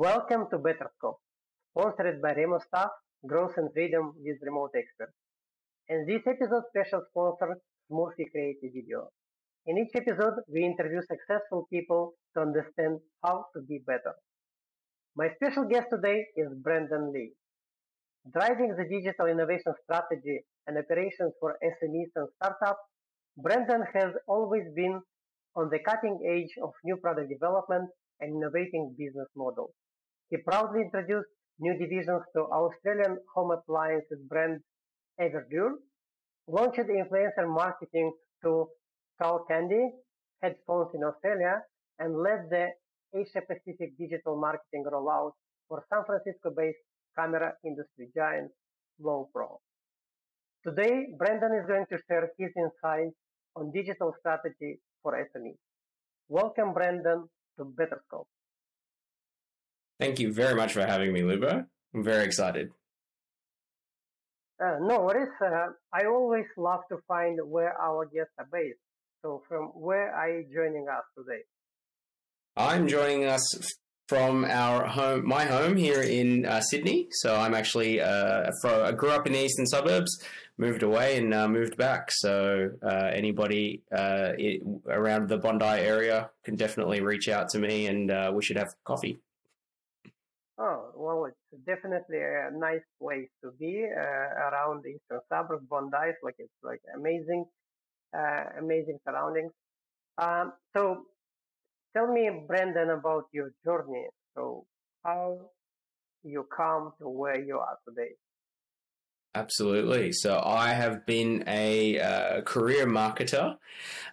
Welcome to BetterScope, sponsored by Remo Staff, Growth and Freedom with Remote Experts. And this episode special sponsor, Smoothie Creative Video. In each episode, we interview successful people to understand how to be better. My special guest today is Brendan Lee. Driving the digital innovation strategy and operations for SMEs and startups, Brendan has always been on the cutting edge of new product development and innovating business models. He proudly introduced new divisions to Australian home appliances brand Everdure, launched influencer marketing to Skullcandy headphones in Australia, and led the Asia Pacific digital marketing rollout for San Francisco based camera industry giant Lowepro. Today, Brendan is going to share his insights on digital strategy for SMEs. Welcome, Brendan, to BetterScope. Thank you very much for having me, Lubo. I'm very excited. Uh, no worries. Uh, I always love to find where our guests are based. So, from where are you joining us today? I'm joining us from our home, my home here in uh, Sydney. So I'm actually uh, from, I grew up in the eastern suburbs, moved away, and uh, moved back. So uh, anybody uh, it, around the Bondi area can definitely reach out to me, and uh, we should have coffee. Oh well, it's definitely a nice place to be around the eastern suburbs. Bondi like it's like amazing, amazing surroundings. Um, so tell me, Brendan, about your journey. So, how you come to where you are today? Absolutely. So I have been a uh, career marketer,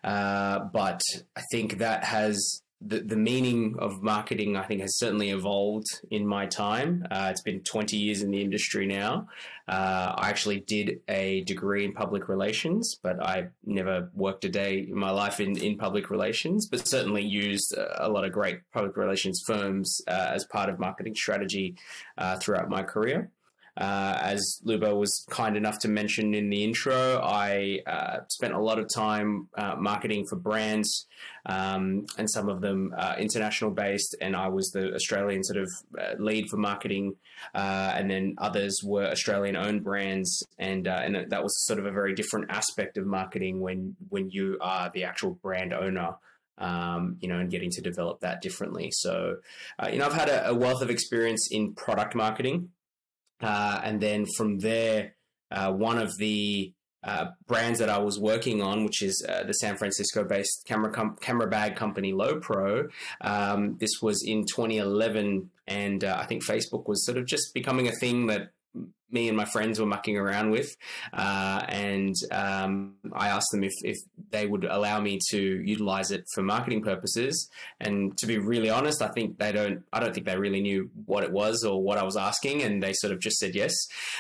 uh, but I think that has the, the meaning of marketing, I think, has certainly evolved in my time. Uh, it's been 20 years in the industry now. Uh, I actually did a degree in public relations, but I never worked a day in my life in, in public relations, but certainly used a lot of great public relations firms uh, as part of marketing strategy uh, throughout my career. Uh, as Lubo was kind enough to mention in the intro, I uh, spent a lot of time uh, marketing for brands, um, and some of them uh, international based, and I was the Australian sort of uh, lead for marketing, uh, and then others were Australian owned brands, and and that was sort of a very different aspect of marketing when when you are the actual brand owner. Um, you know, and getting to develop that differently. So, you know, I've had a, a wealth of experience in product marketing. Uh, and then from there, uh, one of the uh, brands that I was working on, which is uh, the San Francisco-based camera com- camera bag company Lowepro. Um, this was in 2011, and uh, I think Facebook was sort of just becoming a thing that me and my friends were mucking around with, uh, and um, I asked them if, if they would allow me to utilize it for marketing purposes. And to be really honest, I think they don't. I don't think they really knew what it was or what I was asking, and they sort of just said yes.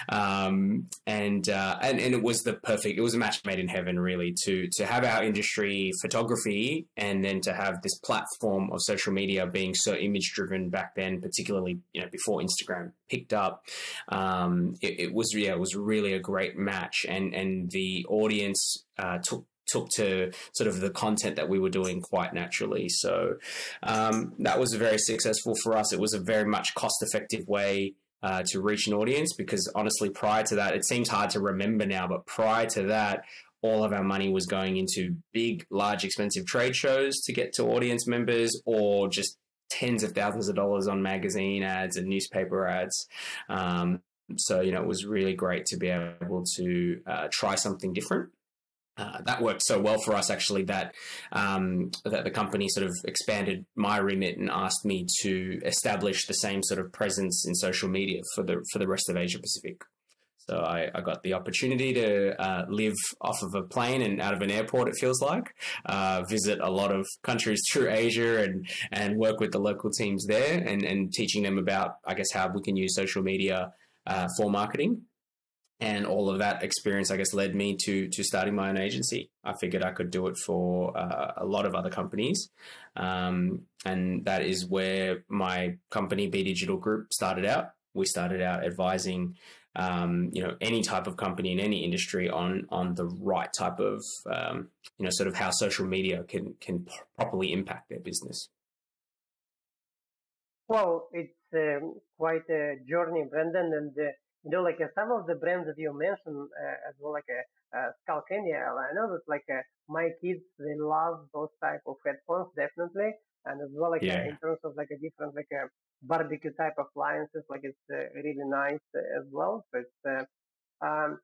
Um, and, uh, and and it was the perfect. It was a match made in heaven, really, to to have our industry photography, and then to have this platform of social media being so image driven back then, particularly you know before Instagram picked up. Um, it, it, was yeah, it was really a great match, and and the audience uh, took took to sort of the content that we were doing quite naturally. So um, that was very successful for us. It was a very much cost effective way. Uh, to reach an audience because honestly prior to that it seems hard to remember now but prior to that all of our money was going into big large expensive trade shows to get to audience members or just tens of thousands of dollars on magazine ads and newspaper ads um, so, you know, it was really great to be able to uh, try something different. Uh, that worked so well for us actually that um, that the company sort of expanded my remit and asked me to establish the same sort of presence in social media for the for the rest of Asia Pacific. So I, I got the opportunity to uh, live off of a plane and out of an airport. It feels like uh, visit a lot of countries through Asia and and work with the local teams there and and teaching them about I guess how we can use social media uh, for marketing. And all of that experience, I guess, led me to to starting my own agency. I figured I could do it for uh, a lot of other companies, um, and that is where my company, Be Digital Group, started out. We started out advising, um, you know, any type of company in any industry on on the right type of, um, you know, sort of how social media can can properly impact their business. Well, it's um, quite a journey, Brendan, and uh, you know, like uh, some of the brands that you mentioned uh, as well, like a uh, Skull I know that like uh, my kids they love those type of headphones definitely, and as well like uh, Yeah. in terms of like a different like a barbecue type appliances, like it's uh, really nice uh, as well. It's uh, um,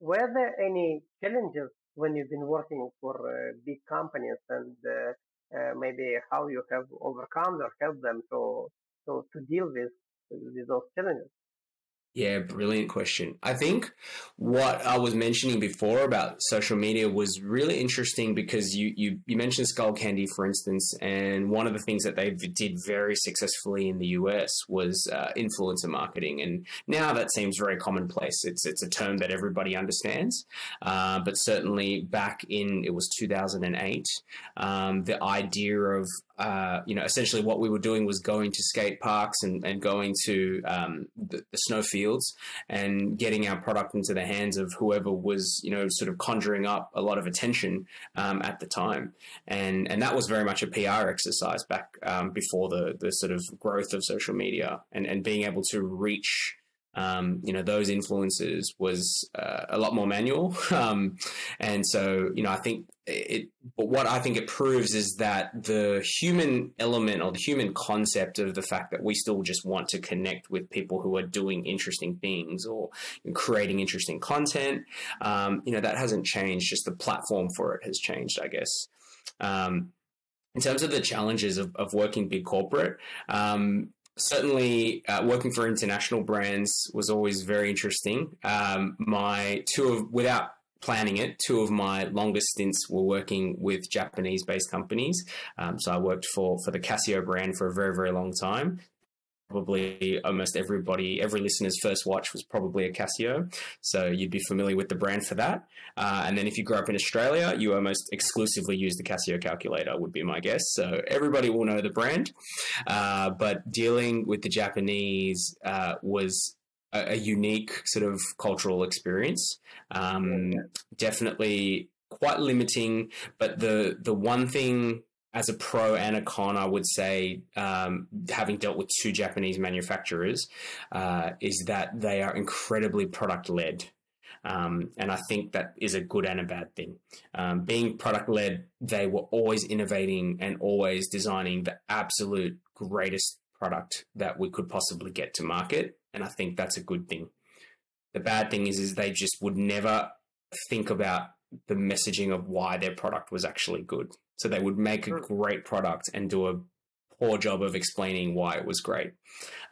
were there any challenges when you've been working for big companies and maybe how you have overcome or helped them to to to deal with with those challenges? Yeah, brilliant question. I think what I was mentioning before about social media was really interesting because you you, you mentioned Skullcandy, for instance, and one of the things that they did very successfully in the US was uh, influencer marketing, and now that seems very commonplace. It's it's a term that everybody understands, uh, but certainly back in it was 2008, um, the idea of uh, you know, essentially what we were doing was going to skate parks and, and going to um, the, the snow fields and getting our product into the hands of whoever was, you know, sort of conjuring up a lot of attention um, at the time. And and that was very much a PR exercise back um, before the the sort of growth of social media and, and being able to reach um, you know, those influences was uh, a lot more manual. Um, and so, you know, I think it, but what I think it proves is that the human element or the human concept of the fact that we still just want to connect with people who are doing interesting things or creating interesting content, um, you know, that hasn't changed. Just the platform for it has changed, I guess. Um, in terms of the challenges of, of working big corporate, um, certainly uh, working for international brands was always very interesting. Um, my two of without planning it, two of my longest stints were working with Japanese-based companies. Um, so I worked for for the Casio brand for a very very long time. Probably almost everybody, every listener's first watch was probably a Casio. So you'd be familiar with the brand for that. Uh, and then if you grew up in Australia, you almost exclusively use the Casio calculator, would be my guess. So everybody will know the brand. Uh, but dealing with the Japanese uh, was a, a, unique sort of cultural experience. Um, definitely quite limiting, but the the one thing as a pro and a con, I would say, um, having dealt with two Japanese manufacturers, uh, is that they are incredibly product led. Um, and I think that is a good and a bad thing. Um, being product led, they were always innovating and always designing the absolute greatest product that we could possibly get to market. And I think that's a good thing. The bad thing is, is they just would never think about the messaging of why their product was actually good. So they would make a great product and do a poor job of explaining why it was great.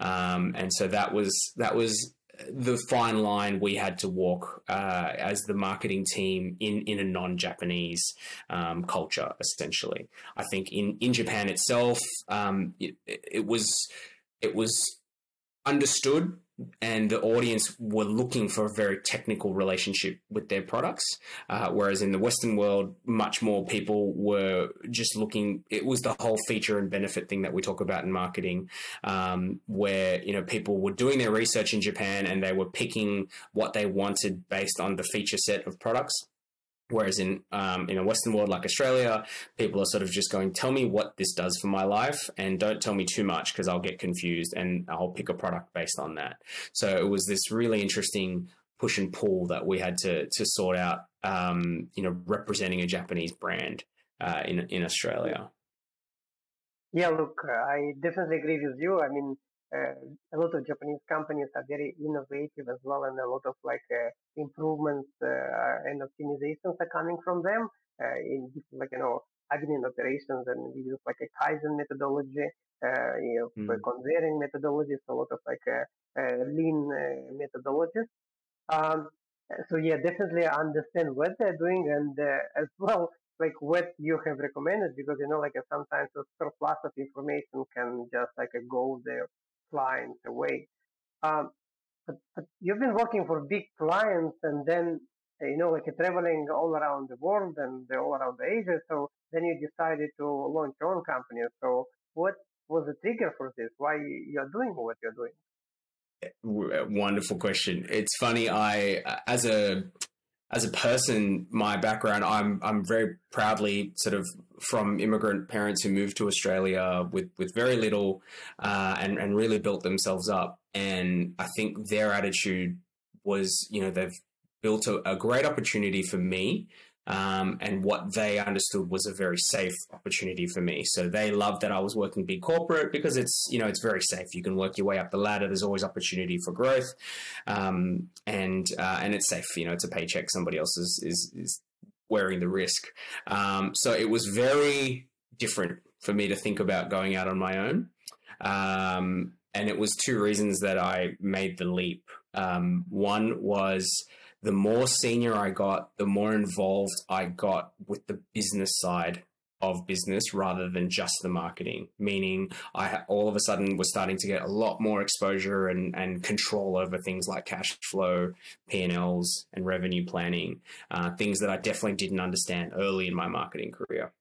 Um, and so that was that was the fine line we had to walk uh, as the marketing team in in a non-Japanese um, culture. Essentially, I think in in Japan itself, um, it, it was it was understood and the audience were looking for a very technical relationship with their products. Uh, whereas in the Western world, much more people were just looking. It was the whole feature and benefit thing that we talk about in marketing, um, where you know people were doing their research in Japan and they were picking what they wanted based on the feature set of products. Whereas in um, in a Western world like Australia, people are sort of just going, "Tell me what this does for my life, and don't tell me too much because I'll get confused, and I'll pick a product based on that." So it was this really interesting push and pull that we had to to sort out. Um, you know, representing a Japanese brand uh, in in Australia. Yeah, look, I definitely agree with you. I mean, a lot of Japanese companies are very innovative as well, and a lot of like uh, improvements uh, and optimizations are coming from them. Uh, in like you know, I've been in operations and we use like a Kaizen methodology, uh, you know, Mm. conveying methodologies, a lot of like uh, uh, lean methodologies. Um, so yeah, definitely understand what they're doing, and as well like what you have recommended because you know like sometimes a surplus of information can just like go the clients away. Um, but, but you've been working for big clients and then uh, you know like traveling all around the world and all around Asia. So then you decided to launch your own company. So what was the trigger for this? Why you're doing what you're doing? Eh, eh, wonderful question. It's funny. I, as a as a person, my background, I'm I'm very proudly sort of from immigrant parents who moved to Australia with with very little, uh, and and really built themselves up. And I think their attitude was, you know, they've built a, a great opportunity for me um, and what they understood was a very safe opportunity for me. So they loved that I was working big corporate because it's you know it's very safe. You can work your way up the ladder. There's always opportunity for growth, um, and uh, and it's safe. You know, it's a paycheck. Somebody else is is, is wearing the risk. Um, so it was very different for me to think about going out on my own. Um, and it was two reasons that I made the leap. Um, one was the more senior I got, the more involved I got with the business side of business rather than just the marketing. Meaning, I all of a sudden was starting to get a lot more exposure and, and control over things like cash flow, P and Ls, and revenue planning. Uh, things that I definitely didn't understand early in my marketing career.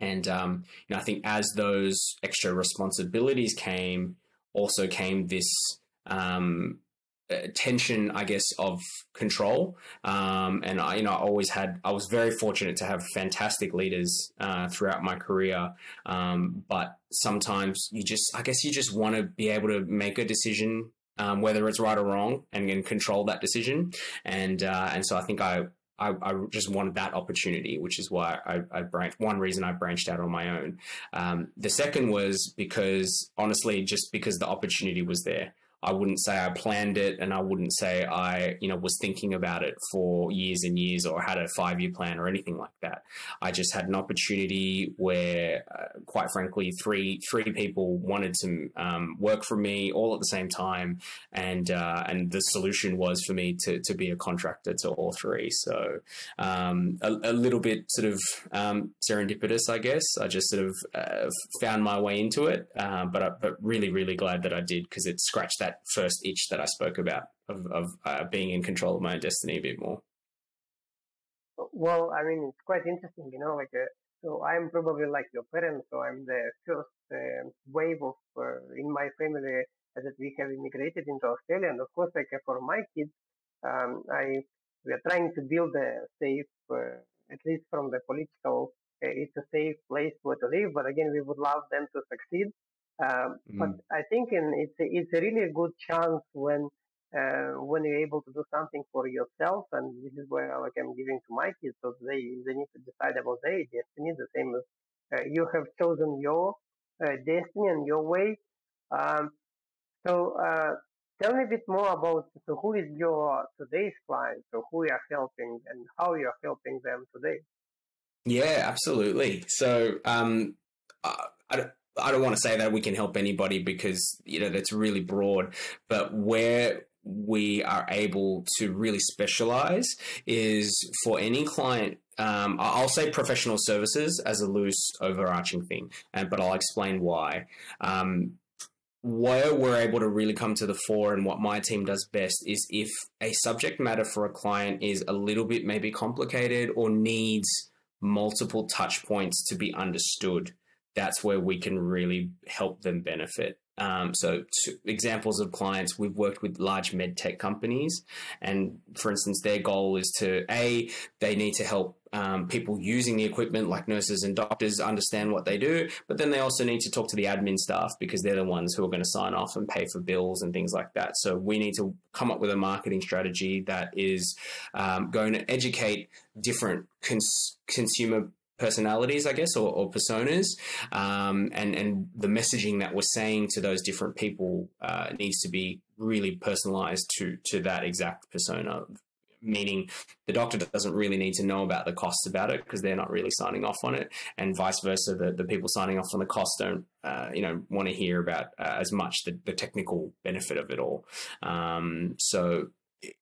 And um, you know, I think as those extra responsibilities came, also came this um, tension, I guess, of control. Um, and I, you know, I always had, I was very fortunate to have fantastic leaders uh, throughout my career. Um, but sometimes you just, I guess, you just want to be able to make a decision, um, whether it's right or wrong, and, and control that decision. And uh, and so I think I. I, I, just wanted that opportunity, which is why I, I branched. One reason I branched out on my own. Um, the second was because, honestly, just because the opportunity was there. I wouldn't say I planned it and I wouldn't say I, you know, was thinking about it for years and years or had a five year plan or anything like that. I just had an opportunity where, uh, quite frankly, three three people wanted to um, work for me all at the same time, and uh, and the solution was for me to to be a contractor to all three. So um, a, a, little bit sort of um, serendipitous, I guess. I just sort of uh, found my way into it, uh, but I, but really really glad that I did because it scratched that first itch that I spoke about of, of uh, being in control of my own destiny a bit more. Well, I mean, it's quite interesting, you know, like, uh, so I'm probably like your parents, so I'm the first uh, wave of, uh, in my family that we have immigrated into Australia. And of course, like uh, for my kids, um, I, we are trying to build a safe, uh, at least from the political, it's a safe place where to live. But again, we would love them to succeed. Um, mm. But I think in, it's it's a really a good chance when uh, when you're able to do something for yourself, and this is where like I'm giving to my kids, so they they need to decide about their destiny, the same as uh, you have chosen your uh, destiny and your way. Um, so uh, tell me a bit more about so who is your today's client, so who you are helping and how you are helping them today. Yeah, absolutely. So um, I, I don't want to say that we can help anybody because you know that's really broad, but where we are able to really specialize is for any client. Um, I'll say professional services as a loose overarching thing, and but I'll explain why. Um, where we're able to really come to the fore and what my team does best is if a subject matter for a client is a little bit maybe complicated or needs multiple touch points to be understood that's where we can really help them benefit. Um, so, examples of clients we've worked with large med tech companies, and for instance, their goal is to a they need to help um, people using the equipment, like nurses and doctors, understand what they do, but then they also need to talk to the admin staff because they're the ones who are going to sign off and pay for bills and things like that. So we need to come up with a marketing strategy that is um, going to educate different cons- consumer personalities, I guess, or, or personas, um, and and the messaging that we're saying to those different people uh, needs to be really personalized to to that exact persona. Meaning, the doctor doesn't really need to know about the costs about it because they're not really signing off on it, and vice versa. The, the people signing off on the costs don't, uh, you know, want to hear about uh, as much the, the technical benefit of it all. Um, so,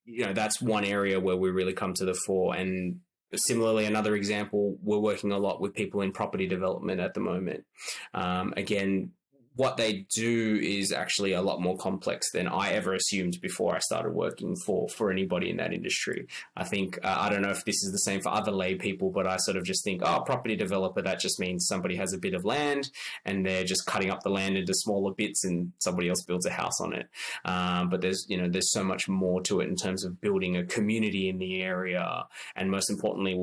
you know, that's one area where we really come to the fore, and similarly, another example, we're working a lot with people in property development at the moment. Um, again, what they do is actually a lot more complex than I ever assumed before I started working for for anybody in that industry. I think uh, I don't know if this is the same for other lay people, but I sort of just think, oh, property developer, that just means somebody has a bit of land and they're just cutting up the land into smaller bits, and somebody else builds a house on it. Um, but there's you know there's so much more to it in terms of building a community in the area, and most importantly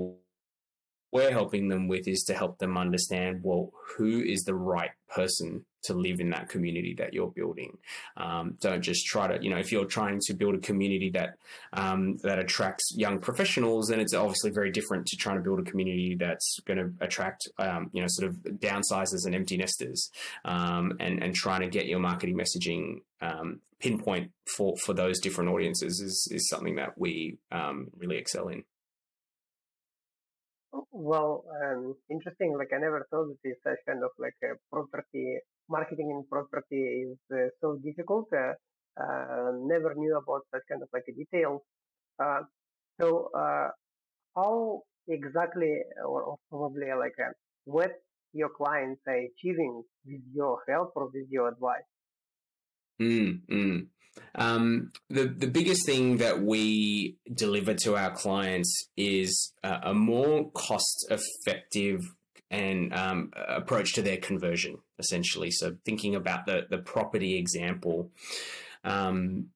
we're helping them with is to help them understand well who is the right person to live in that community that you're building. Um, don't just try to you know if you're trying to build a community that um, that attracts young professionals then it's obviously very different to trying to build a community that's going to attract um, you know sort of downsizers and empty nesters um, and and trying to get your marketing messaging um, pinpoint for for those different audiences is is something that we um, really excel in well, um, interesting. Like I never thought that this such kind of like a property marketing in property is uh, so difficult. Uh, uh, never knew about such kind of like a detail. Uh, so, uh, how exactly, or, or probably like uh, what your clients are achieving with your help or with your advice? Mm, mm. Um, the the biggest thing that we deliver to our clients is a, a more cost effective and um, approach to their conversion, essentially. So thinking about the the property example. Um,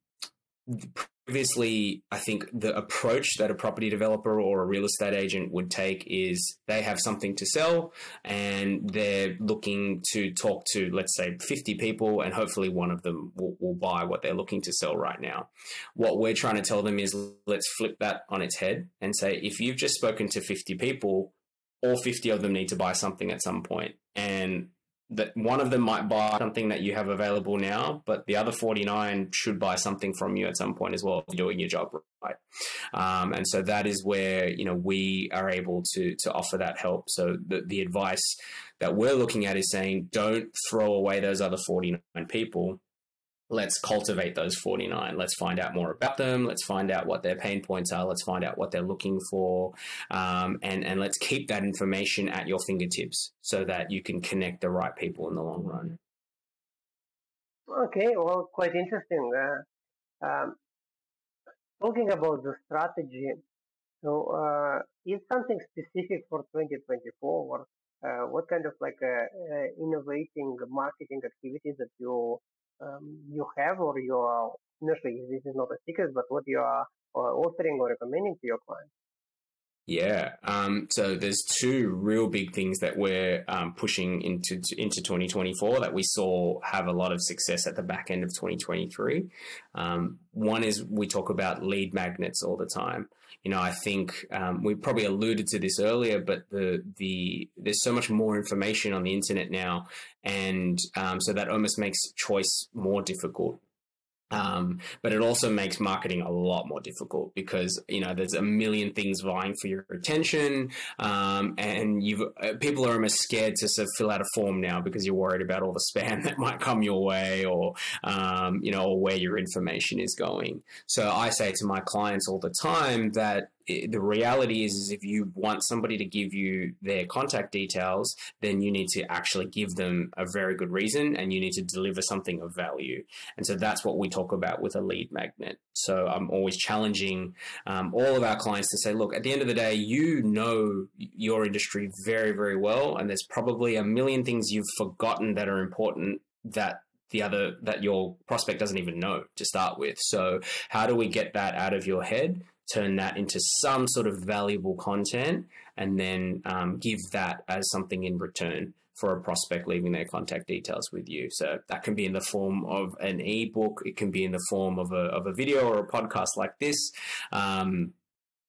previously, I think the approach that a property developer or a real estate agent would take is they have something to sell and they're looking to talk to, let's say, 50 people, and hopefully one of them will, will buy what they're looking to sell right now. What we're trying to tell them is let's flip that on its head and say, if you've just spoken to 50 people, all 50 of them need to buy something at some point. And that one of them might buy something that you have available now, but the other 49 should buy something from you at some point as well if you're doing your job right. Um, and so that is where, you know, we are able to, to offer that help. So the, the advice that we're looking at is saying, don't throw away those other 49 people let's cultivate those 49 let's find out more about them. Let's find out what their pain points are. Let's find out what they're looking for. Um, and and let's keep that information at your fingertips so that you can connect the right people in the long run. Okay well quite interesting. Uh, um, talking about the strategy so uh, is something specific for 2024 or uh, what kind of like uh, uh, innovating marketing activities that you um, you have or you are initially this is not a secret, but what you are uh, offering or recommending to your clients? Yeah. Um, so there's two real big things that we're um, pushing into into 2024 that we saw have a lot of success at the back end of 2023. Um, one is we talk about lead magnets all the time. You know, I think um, we probably alluded to this earlier, but the the there's so much more information on the internet now, and um, so that almost makes choice more difficult. Um, but it also makes marketing a lot more difficult because you know there's a million things vying for your attention, um, and you've uh, people are almost scared to sort of fill out a form now because you're worried about all the spam that might come your way, or um, you know, or where your information is going. So I say to my clients all the time that the reality is, is if you want somebody to give you their contact details, then you need to actually give them a very good reason and you need to deliver something of value. And so that's what we talk about with a lead magnet. So I'm always challenging um, all of our clients to say, look, at the end of the day, you know your industry very, very well. And there's probably a million things you've forgotten that are important that the other that your prospect doesn't even know to start with. So how do we get that out of your head turn that into some sort of valuable content, and then um, give that as something in return for a prospect leaving their contact details with you. So that can be in the form of an ebook, it can be in the form of a, of a video or a podcast like this. Um,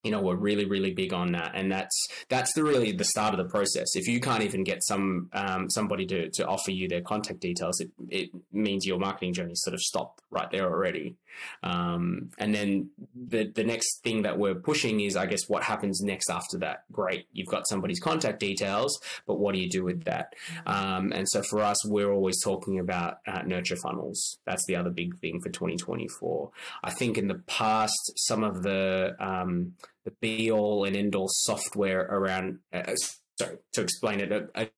you know, we're really, really big on that, and that's that's the really the start of the process. If you can't even get some um, somebody to, to offer you their contact details, it, it means your marketing journey sort of stopped right there already. Um, and then the the next thing that we're pushing is, I guess, what happens next after that. Great, you've got somebody's contact details, but what do you do with that? Um, and so for us, we're always talking about uh, nurture funnels. That's the other big thing for 2024. I think in the past, some of the um, the be all and end all software around. Uh, sorry, to explain it,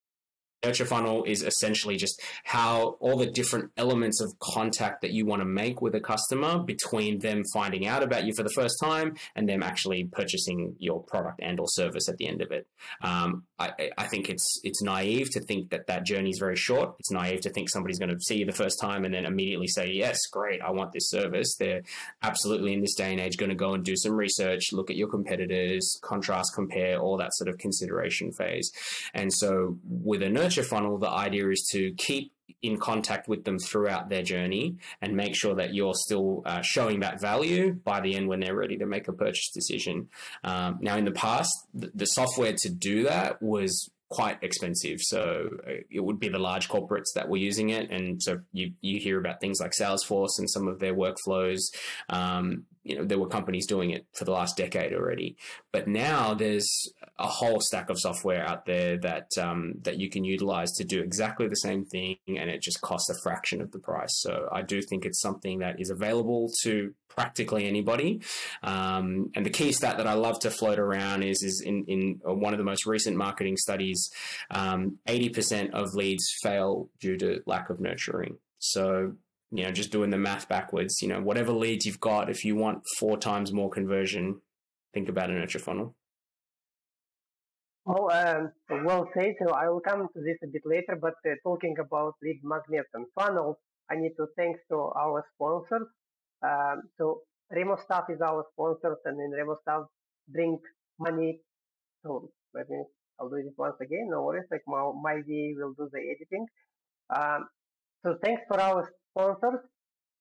nurture funnel is essentially just how all the different elements of contact that you want to make with a customer between them finding out about you for the first time and them actually purchasing your product and or service at the end of it. Um, I, I, think it's it's naive to think that that journey is very short. It's naive to think somebody's going to see you the first time and then immediately say, yes, great, I want this service. They're absolutely in this day and age going to go and do some research, look at your competitors, contrast, compare, all that sort of consideration phase. And so with a nurture nurture funnel, the idea is to keep in contact with them throughout their journey and make sure that you're still uh, showing that value by the end when they're ready to make a purchase decision. Um, now, in the past, the, software to do that was quite expensive. So uh, it would be the large corporates that were using it. And so you, you hear about things like Salesforce and some of their workflows. Um, you know, there were companies doing it for the last decade already. But now there's a whole stack of software out there that um, that you can utilize to do exactly the same thing, and it just costs a fraction of the price. So I do think it's something that is available to practically anybody. Um, and the key stat that I love to float around is is in in one of the most recent marketing studies, um, eighty percent of leads fail due to lack of nurturing. So you know, just doing the math backwards, you know, whatever leads you've got, if you want four times more conversion, think about a nurture funnel. Oh, um, well said. So I will come to this a bit later, but uh, talking about lead magnets and funnels, I need to thank to our sponsors. Um, so Remo Staff is our sponsor, and then Remo bring money. So let me, I'll do it once again. No worries. Like my, my will do the editing. Um, so thanks for our sponsors.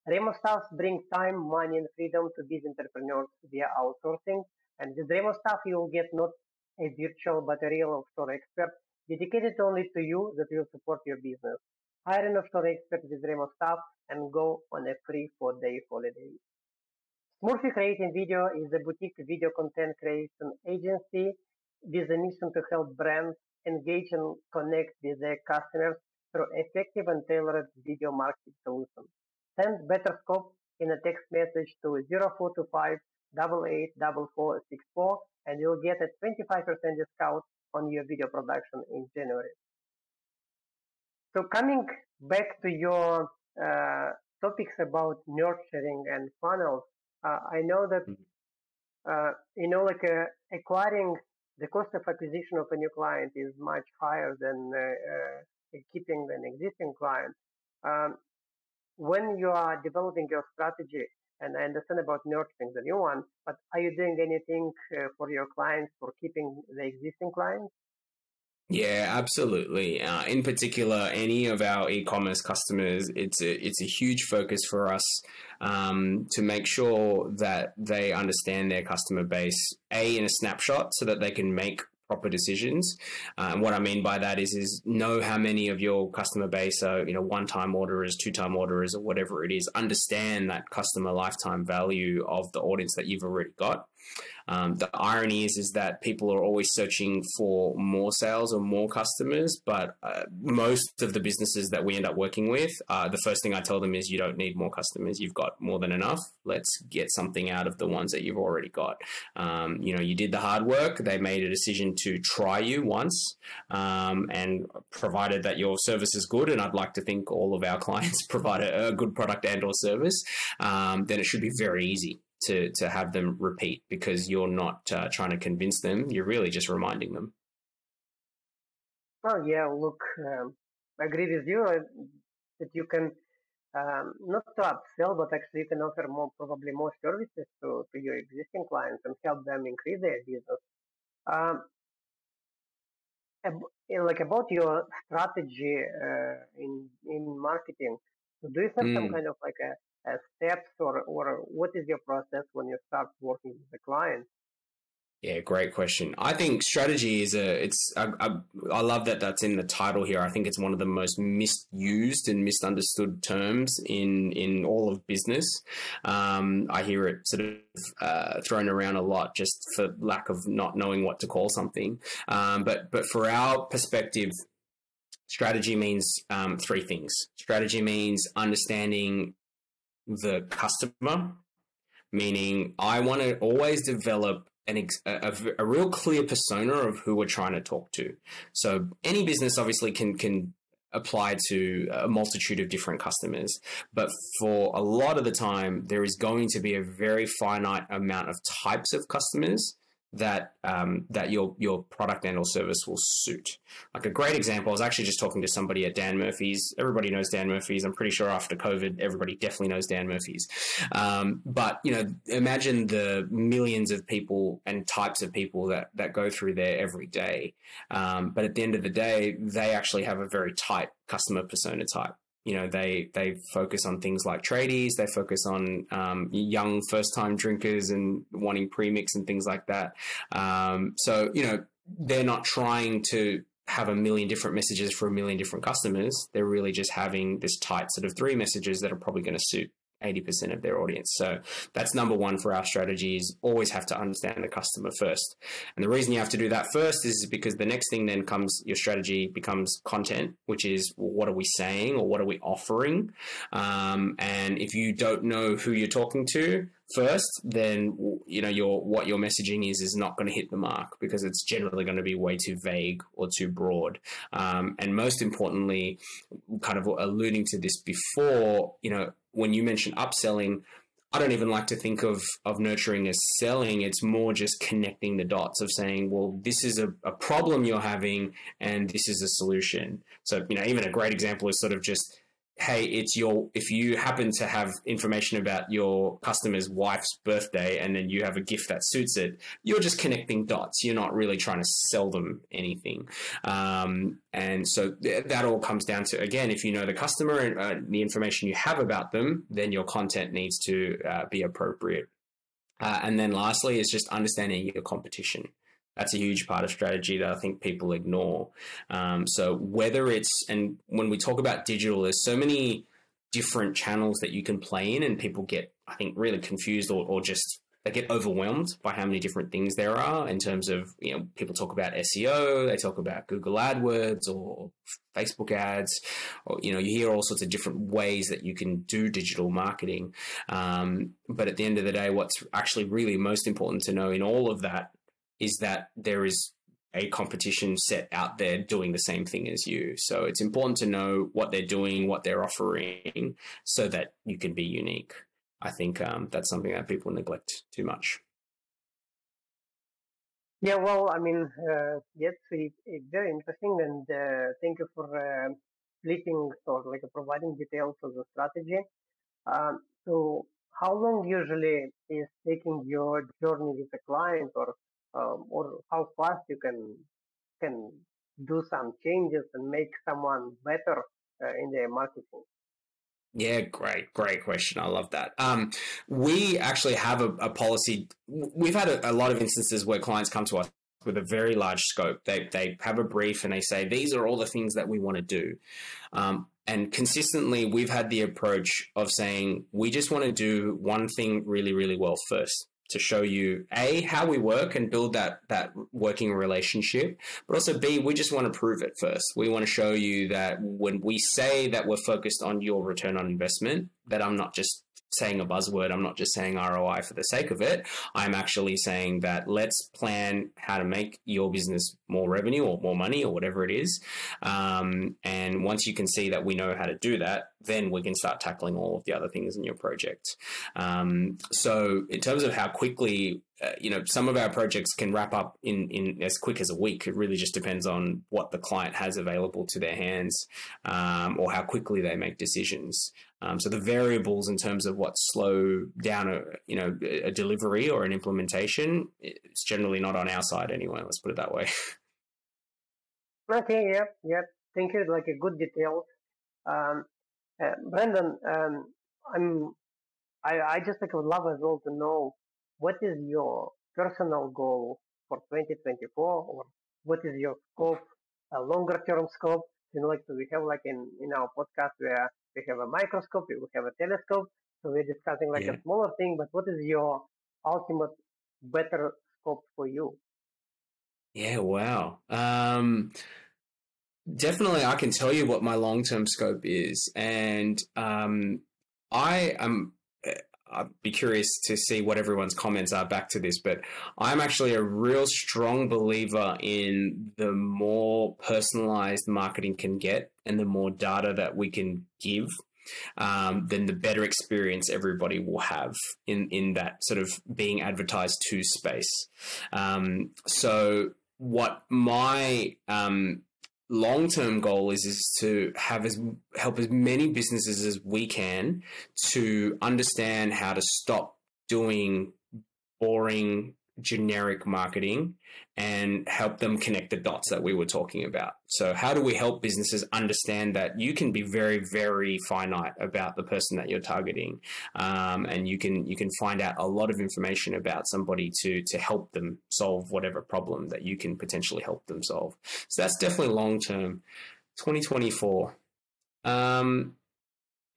Remo Staff brings time, money, and freedom to these entrepreneurs via outsourcing. And with Remo Staff, you will get not a virtual but a real offshore expert dedicated only to you that will support your business. Hire an offshore expert with Remo Staff and go on a free four-day holiday. Smurfy Creating Video is a boutique video content creation agency with a mission to help brands engage and connect with their customers through effective and tailored video marketing solutions. Send Betterscope in a text message to 0425 884464 and you'll get a 25% discount on your video production in January. So coming back to your uh, topics about nurturing and funnels, uh, I know that mm-hmm. uh, you know like uh, acquiring the cost of acquisition of a new client is much higher than uh, uh, keeping an existing client. Um, when you are developing your strategy, and I understand about nurturing the new one, but are you doing anything uh, for your clients for keeping the existing clients? Yeah, absolutely. Uh, in particular, any of our e-commerce customers, it's a it's a huge focus for us um, to make sure that they understand their customer base a in a snapshot, so that they can make proper decisions. Uh, and what I mean by that is, is know how many of your customer base are, you know, one-time orderers, two-time orderers, or whatever it is. Understand that customer lifetime value of the audience that you've already got. Um, the irony is, is that people are always searching for more sales or more customers, but uh, most of the businesses that we end up working with, uh, the first thing I tell them is you don't need more customers. You've got more than enough. Let's get something out of the ones that you've already got. Um, you know, you did the hard work. They made a decision to try you once, um, and provided that your service is good, and I'd like to think all of our clients provide a, a good product and or service, um, then it should be very easy to to have them repeat because you're not uh, trying to convince them. You're really just reminding them. Oh yeah, look, um, I agree with you that you can um, not to upsell, but actually you can offer more probably more services to, to your existing clients and help them increase their business. Um, like about your strategy uh, in in marketing, do you have mm. some kind of like a steps or, or what is your process when you start working with the client? Yeah, great question. I think strategy is a. It's. I, I, I, love that that's in the title here. I think it's one of the most misused and misunderstood terms in in all of business. Um, I hear it sort of uh, thrown around a lot, just for lack of not knowing what to call something. Um, but but for our perspective, strategy means um, three things. Strategy means understanding the customer, meaning I want to always develop an ex- a, a, real clear persona of who we're trying to talk to. So any business obviously can can apply to a multitude of different customers. But for a lot of the time, there is going to be a very finite amount of types of customers that um, that your your product and or service will suit. Like a great example, I was actually just talking to somebody at Dan Murphy's. Everybody knows Dan Murphy's. I'm pretty sure after COVID, everybody definitely knows Dan Murphy's. Um, but you know, imagine the millions of people and types of people that that go through there every day. Um, but at the end of the day, they actually have a very tight customer persona type you know they they focus on things like tradies they focus on um, young first time drinkers and wanting premix and things like that. Um, so you know they're not trying to have a million different messages for a million different customers. They're really just having this tight sort of three messages that are probably going to suit 80% of their audience. So that's number one for our strategy is always have to understand the customer first. And the reason you have to do that first is because the next thing then comes your strategy becomes content, which is well, what are we saying or what are we offering? Um, and if you don't know who you're talking to, first, then you know your what your messaging is is not going to hit the mark because it's generally going to be way too vague or too broad. Um, and most importantly, kind of alluding to this before, you know, when you mention upselling, I don't even like to think of of nurturing as selling. It's more just connecting the dots of saying, well, this is a, a problem you're having and this is a solution. So, you know, even a great example is sort of just hey, it's your, if you happen to have information about your customer's wife's birthday and then you have a gift that suits it, you're just connecting dots. You're not really trying to sell them anything. Um, and so th- that all comes down to, again, if you know the customer and uh, the information you have about them, then your content needs to uh, be appropriate. Uh, and then lastly is just understanding your competition that's a huge part of strategy that I think people ignore. Um, so whether it's and when we talk about digital, there's so many different channels that you can play in, and people get I think really confused or, or just they get overwhelmed by how many different things there are in terms of you know people talk about SEO, they talk about Google AdWords or Facebook ads, or you know you hear all sorts of different ways that you can do digital marketing. Um, but at the end of the day, what's actually really most important to know in all of that is that there is a competition set out there doing the same thing as you. So it's important to know what they're doing, what they're offering, so that you can be unique. I think um, that's something that people neglect too much. Yeah, well, I mean, uh, yes, it, it's very interesting, and uh, thank you for uh, splitting or like providing details of the strategy. Um, so, how long usually is taking your journey with a client or um, or how fast you can can do some changes and make someone better uh, in their marketing yeah, great, great question. I love that. Um, we actually have a, a policy. We've had a, a, lot of instances where clients come to us with a very large scope. They they have a brief and they say these are all the things that we want to do. Um, and consistently, we've had the approach of saying we just want to do one thing really, really well first to show you a how we work and build that that working relationship but also b we just want to prove it first. We want to show you that when we say that we're focused on your return on investment that i'm not just saying a buzzword. I'm not just saying ROI for the sake of it. I'm actually saying that let's plan how to make your business more revenue or more money or whatever it is. Um, and once you can see that we know how to do that, then we can start tackling all of the other things in your project. Um, so, in terms of how quickly uh, you know, some of our projects can wrap up in, in as quick as a week. It really just depends on what the client has available to their hands um, or how quickly they make decisions. Um, so the variables in terms of what slow down a you know a delivery or an implementation, it's generally not on our side anyway. Let's put it that way. Okay. Yep. Yep. Thank you. Like a good detail. Um, uh, Brendan, um, I'm I, I just like would love as well to know what is your personal goal for 2024 or what is your scope, a longer term scope? You know, like so we have like in, in our podcast where we have a microscope, we have a telescope, so we're discussing like yeah. a smaller thing, but what is your ultimate better scope for you? Yeah, wow. Um, definitely, I can tell you what my long term scope is. And um, I am I'd be curious to see what everyone's comments are back to this. But I'm actually a real strong believer in the more personalized marketing can get and the more data that we can give um, then the better experience everybody will have in in that sort of being advertised to space. Um, so what my um, long term goal is is to have as help as many businesses as we can to understand how to stop doing boring generic marketing and help them connect the dots that we were talking about. So, how do we help businesses understand that you can be very, very finite about the person that you're targeting, um, and you can you can find out a lot of information about somebody to to help them solve whatever problem that you can potentially help them solve. So that's definitely long term. 2024. Um,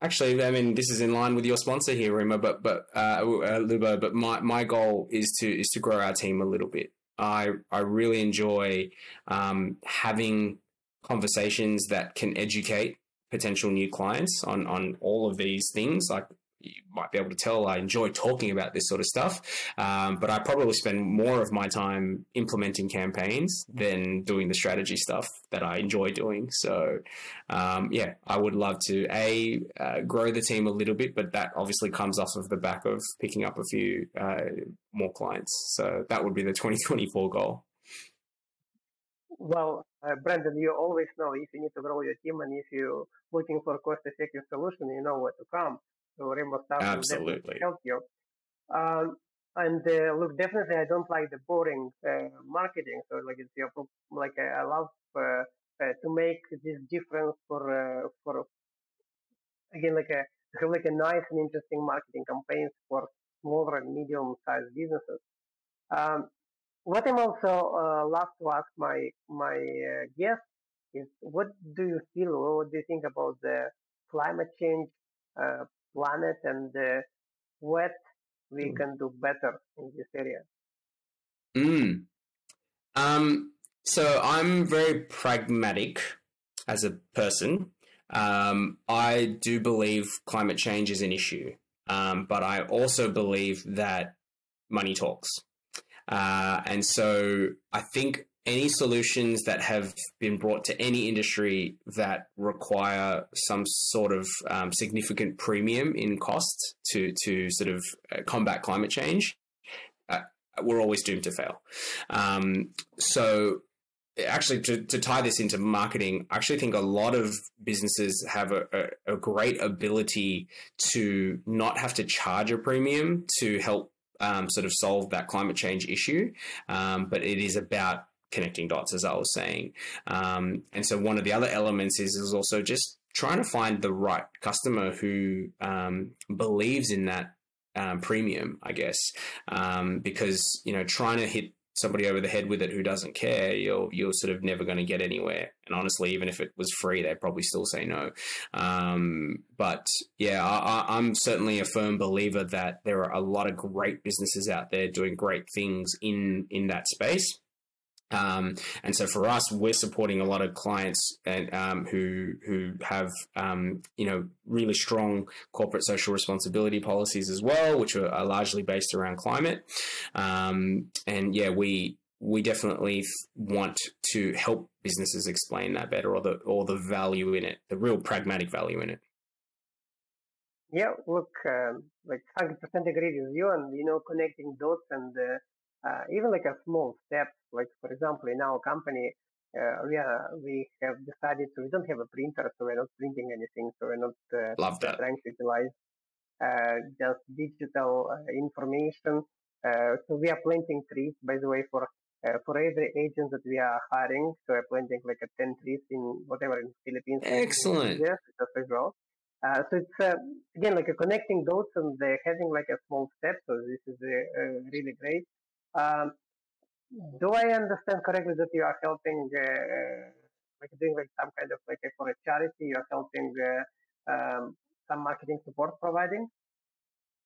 Actually, I mean, this is in line with your sponsor here, Rima, but but uh, uh, Lubo. But my, my goal is to is to grow our team a little bit. I I really enjoy um, having conversations that can educate potential new clients on on all of these things. Like you might be able to tell I enjoy talking about this sort of stuff, um, but I probably spend more of my time implementing campaigns than doing the strategy stuff that I enjoy doing. So, um, yeah, I would love to a uh, grow the team a little bit, but that obviously comes off of the back of picking up a few uh, more clients. So that would be the 2024 goal. Well, uh, Brandon, you always know if you need to grow your team and if you're looking for cost-effective solution, you know where to come. Absolutely. help you. Um, and uh, look, definitely, I don't like the boring uh, marketing. So like it's your like I love uh, uh, to make this difference for uh, for again like a have like a nice and interesting marketing campaigns for smaller and medium sized businesses. Um, what I'm also uh, love to ask my my uh, guests is what do you feel or what do you think about the climate change uh, planet and uh, what we mm. can do better in this area? Mm. Um, so I'm very pragmatic as a person. Um, I do believe climate change is an issue, um, but I also believe that money talks. Uh, and so I think any solutions that have been brought to any industry that require some sort of um, significant premium in cost to to sort of uh, combat climate change, uh, we're always doomed to fail. Um, so actually to, to tie this into marketing i actually think a lot of businesses have a, a, a, great ability to not have to charge a premium to help um, sort of solve that climate change issue um, but it is about connecting dots, as I was saying. Um, and so one of the other elements is, is also just trying to find the right customer who um, believes in that um, premium, I guess, um, because you know trying to hit somebody over the head with it who doesn't care, you're you're sort of never going to get anywhere. And honestly, even if it was free, they'd probably still say no. Um, but yeah, I, am certainly a firm believer that there are a lot of great businesses out there doing great things in in that space. Um, and so for us, we're supporting a lot of clients and, um, who who have um, you know really strong corporate social responsibility policies as well, which are, are largely based around climate. Um, and yeah, we we definitely want to help businesses explain that better, or the or the value in it, the real pragmatic value in it. Yeah, look, um, like hundred percent agree with you, and you know, connecting dots and. Uh, uh, even like a small step, like for example, in our company, uh, we are, we have decided so we don't have a printer, so we're not printing anything, so we're not uh, Love that. trying to utilize uh, just digital uh, information. Uh, so we are planting trees, by the way, for for every agent that we are hiring. So we're planting like a 10 trees in whatever in Philippines. Excellent. Yes, as well. Uh, so it's uh, again like a connecting dots and they're having like a small step. So this is really great. Um, do I understand correctly that you are helping, uh, like doing like some kind of like a, for a charity, you're helping uh, um, some marketing support providing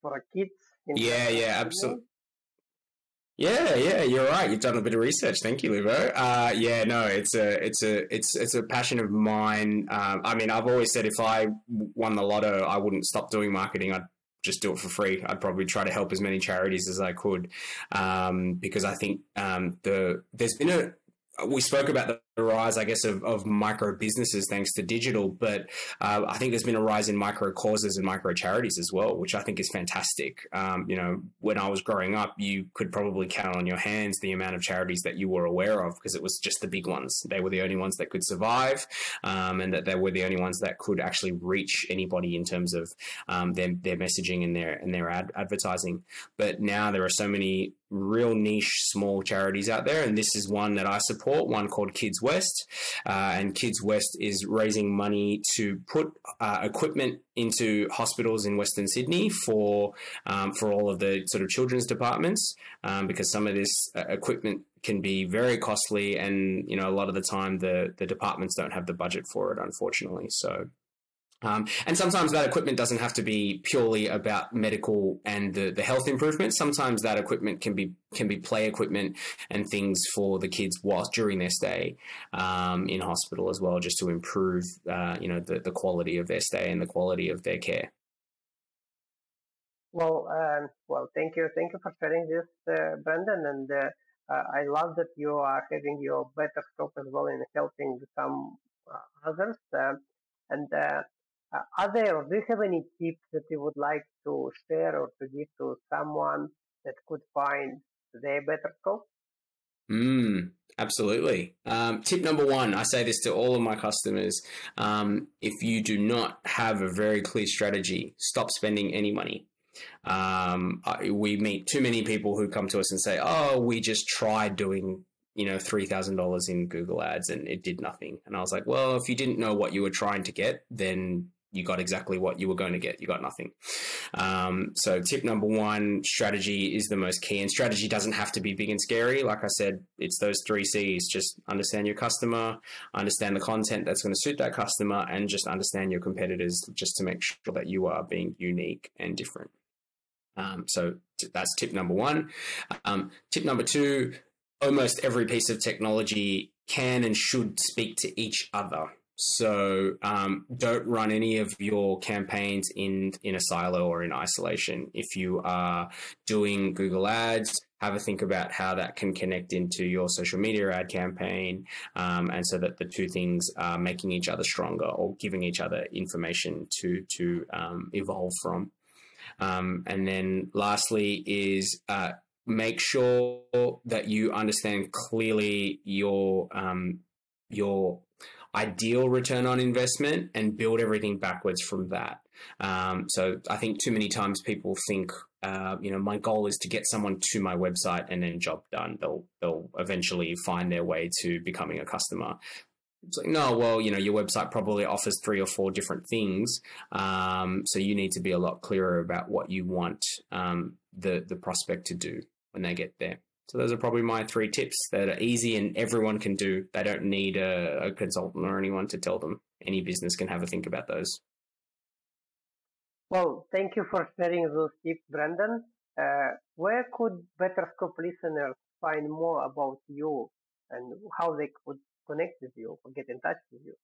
for kids? yeah, yeah, absolutely. Yeah, yeah, you're right. You've done a bit of research. Thank you, Lubo. Uh, yeah, no, it's a, it's a, it's, it's a passion of mine. Um, I mean, I've always said if I won the lotto, I wouldn't stop doing marketing. I'd just do it for free. I'd probably try to help as many charities as I could um, because I think um, the there's been a we spoke about the rise, I guess, of, of micro businesses thanks to digital, but uh, I think there's been a rise in micro causes and micro charities as well, which I think is fantastic. Um, you know, when I was growing up, you could probably count on your hands the amount of charities that you were aware of because it was just the big ones. They were the only ones that could survive, um, and that they were the only ones that could actually reach anybody in terms of um, their their messaging and their and their ad- advertising. But now there are so many real niche small charities out there, and this is one that I support. One called Kids West, uh, and Kids West is raising money to put uh, equipment into hospitals in Western Sydney for um, for all of the sort of children's departments, um, because some of this uh, equipment can be very costly, and you know a lot of the time the the departments don't have the budget for it, unfortunately. So um, and sometimes that equipment doesn't have to be purely about medical and the, the health improvements. Sometimes that equipment can be can be play equipment and things for the kids whilst during their stay um, in hospital as well, just to improve uh, you know the, the quality of their stay and the quality of their care. Well, um, well, thank you, thank you for sharing this, uh, Brendan, and uh I love that you are having your better scope as well in helping some uh, others. Uh, and uh, are there, do you have any tips that you would like to share or to give to someone that could find their better scope? Mm, absolutely. Um, tip number one I say this to all of my customers. Um, if you do not have a very clear strategy, stop spending any money. Um, I, we meet too many people who come to us and say, Oh, we just tried doing you know, $3,000 in Google ads and it did nothing. And I was like, well, if you didn't know what you were trying to get, then you got exactly what you were going to get. You got nothing. Um, so, tip number one strategy is the most key. And strategy doesn't have to be big and scary. Like I said, it's those three C's just understand your customer, understand the content that's going to suit that customer, and just understand your competitors just to make sure that you are being unique and different. Um, so, that's tip number one. Um, tip number two almost every piece of technology can and should speak to each other. So um, don't run any of your campaigns in in a silo or in isolation. If you are doing Google Ads, have a think about how that can connect into your social media ad campaign, um, and so that the two things are making each other stronger or giving each other information to to um, evolve from. Um, and then lastly is uh, make sure that you understand clearly your um, your ideal return on investment and build everything backwards from that. Um, so I think too many times people think, uh, you know, my goal is to get someone to my website and then job done. They'll they'll eventually find their way to becoming a customer. It's like, no, well, you know, your website probably offers three or four different things. Um, so you need to be a lot clearer about what you want um, the the prospect to do when they get there. So those are probably my three tips that are easy and everyone can do. They don't need a, a consultant or anyone to tell them. Any business can have a think about those. Well, thank you for sharing those tips, Brendan. Uh, where could Betterscope listeners find more about you and how they could connect with you or get in touch with you?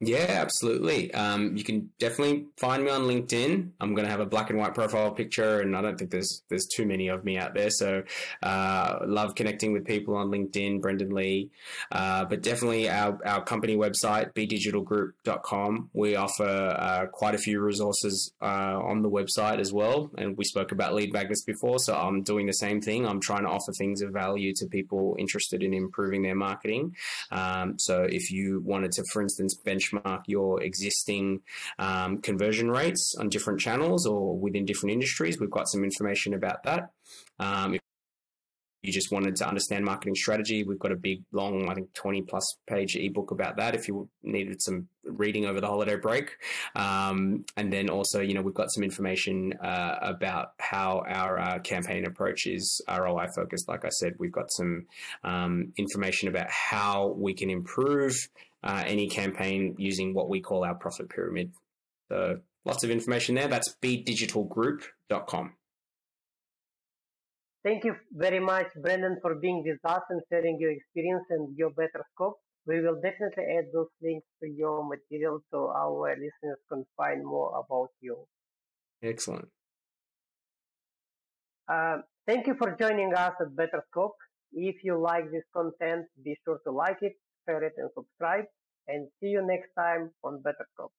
Yeah, absolutely. Um, you can definitely find me on LinkedIn. I'm going to have a black and white profile picture, and I don't think there's there's too many of me out there. So, uh, love connecting with people on LinkedIn, Brendan Lee. Uh, but definitely our, our company website, bdigitalgroup.com. We offer uh, quite a few resources uh, on the website as well. And we spoke about lead magnets before, so I'm doing the same thing. I'm trying to offer things of value to people interested in improving their marketing. Um, so, if you wanted to, for instance, bench benchmark your existing um, conversion rates on different channels or within different industries. We've got some information about that. Um, if you just wanted to understand marketing strategy, we've got a big, long, I think 20 plus page ebook about that if you needed some reading over the holiday break. Um, and then also, you know, we've got some information uh, about how our uh, campaign approach is ROI focused. Like I said, we've got some um, information about how we can improve uh, any campaign using what we call our profit pyramid. So lots of information there. That's bdigitalgroup.com. Thank you very much, Brendan, for being with us and sharing your experience and your better scope. We will definitely add those links to your material so our listeners can find more about you. Excellent. Uh, thank you for joining us at Betterscope. If you like this content, be sure to like it, share it, and subscribe. And see you next time on Betterscope.